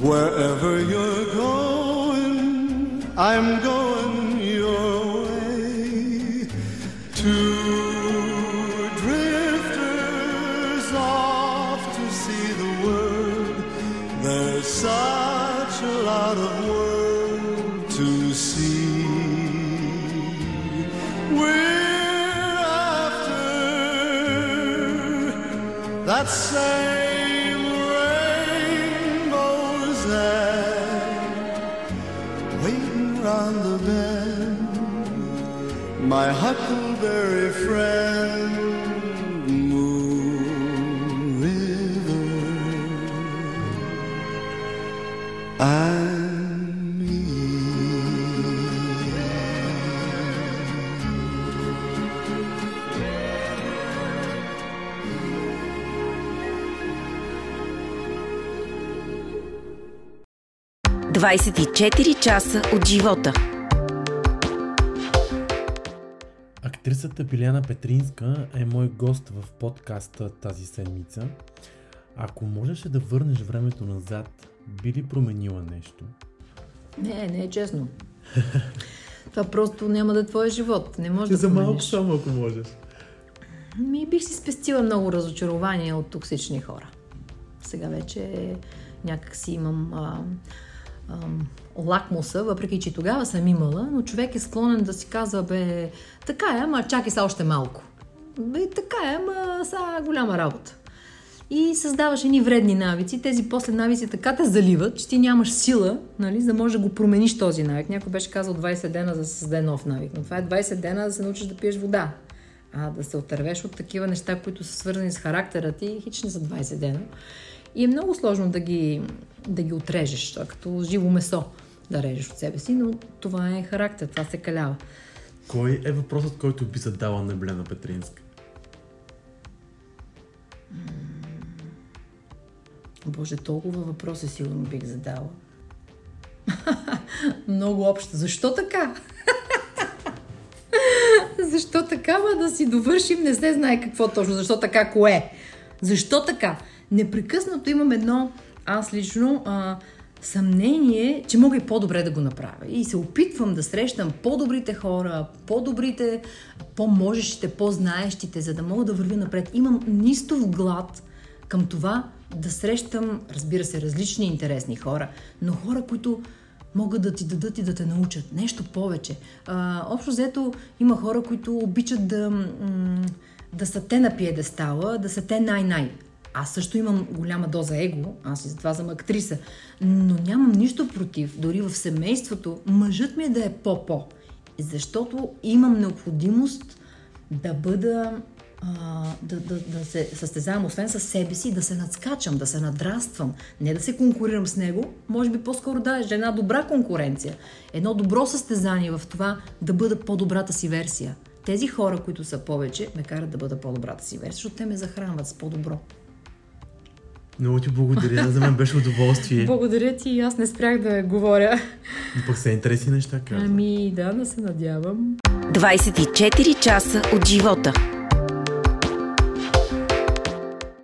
Wherever you're going, I'm going your way. Two drifters off to see the world. There's such a lot of world to see. We're after that same huckleberry friend, Moon River. I'm Двадесет и часа от живота. Актрисата Биляна Петринска е мой гост в подкаста тази седмица. Ако можеше да върнеш времето назад, би ли променила нещо? Не, не е честно. Това просто няма да е твой живот. Не може да промениш. само, ако можеш. Ми бих си спестила много разочарования от токсични хора. Сега вече някак си имам а, а, лакмуса, въпреки че тогава съм имала, но човек е склонен да си казва, бе, така е, ама чакай са още малко. Бе, така е, ама са голяма работа. И създаваш едни вредни навици. Тези после навици така те заливат, че ти нямаш сила, нали, за да можеш да го промениш този навик. Някой беше казал 20 дена за да създаде нов навик. Но това е 20 дена да се научиш да пиеш вода. А да се отървеш от такива неща, които са свързани с характера ти, хич не за 20 дена. И е много сложно да ги, да ги отрежеш, а като живо месо да режеш от себе си, но това е характер, това се калява. Кой е въпросът, който би задала на Биляна Петринска? Боже, толкова въпроси сигурно бих задала. Много общо. Защо така? Защо така, ма да си довършим, не се знае какво точно. Защо така, кое? Защо така? Непрекъснато имам едно, аз лично, а, съмнение, че мога и по-добре да го направя. И се опитвам да срещам по-добрите хора, по-добрите, по-можещите, по-знаещите, за да мога да вървя напред. Имам нистов глад към това да срещам, разбира се, различни интересни хора, но хора, които могат да ти дадат и да те научат. Нещо повече. А, общо взето има хора, които обичат да, да са те на пиедестала, да са те най-най. Аз също имам голяма доза его, аз и затова съм актриса, но нямам нищо против, дори в семейството, мъжът ми е да е по-по. Защото имам необходимост да бъда а, да, да, да се състезавам освен със себе си, да се надскачам, да се надраствам, не да се конкурирам с него, може би по-скоро да е една добра конкуренция, едно добро състезание в това да бъда по-добрата си версия. Тези хора, които са повече, ме карат да бъда по-добрата си версия, защото те ме захранват с по-добро. Много ти благодаря, за мен беше удоволствие. Благодаря ти и аз не спрях да говоря. Но пък са интересни неща, казвам. Ами да, да се надявам. 24 часа от живота.